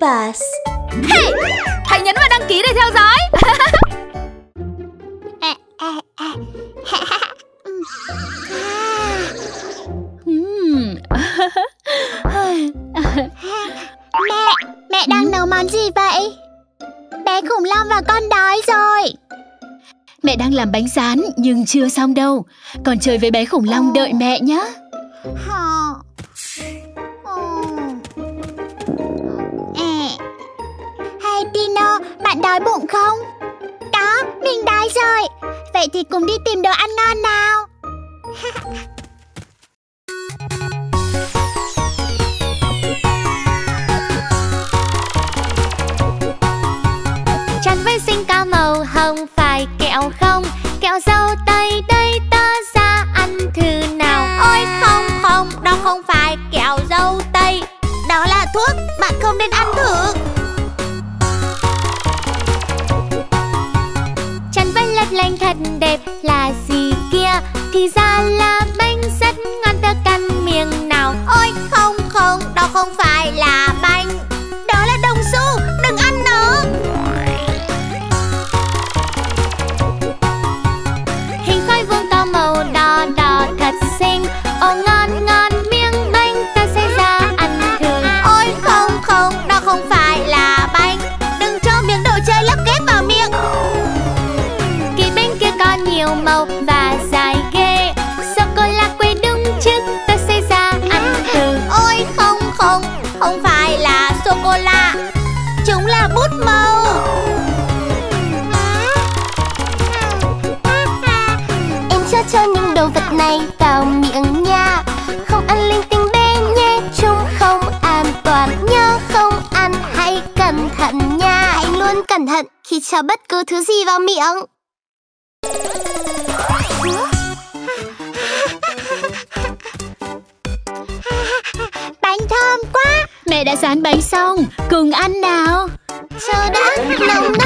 Bus. Hey, hãy nhấn vào đăng ký để theo dõi. Mẹ, mẹ đang nấu món gì vậy? Bé khủng long và con đói rồi. Mẹ đang làm bánh rán nhưng chưa xong đâu. Còn chơi với bé khủng long đợi mẹ nhé bạn đói bụng không? Đó, mình đói rồi. Vậy thì cùng đi tìm đồ ăn ngon nào. Chắn với xinh cao màu hồng phải kẹo không? Kẹo dâu tây đây tớ ra ăn thử nào. Ôi không không, đó không phải kẹo dâu tây. Đó là thuốc, bạn không nên ăn bánh thật đẹp là gì kia? Thì ra là bánh rất ngon ta căn miệng nào. Ôi không không, đó không phải là bánh. Đó là đồng xu, đừng ăn nó. Hình khói vuông to màu đỏ đỏ thật xinh. Ồ ngon ngon. Nhiều màu và dài ghê Sô-cô-la quay đúng trước ta sẽ ra ăn thử. Ôi không không, không phải là sô-cô-la. Chúng là bút màu. Em cho cho những đồ vật này vào miệng nha. Không ăn linh tinh bé nhé Chúng không an toàn. Nhớ không ăn hãy cẩn thận nha. Hãy luôn cẩn thận khi cho bất cứ thứ gì vào miệng Bánh thơm quá. Mẹ đã dán bánh xong. Cùng ăn nào. Chờ đã, đấy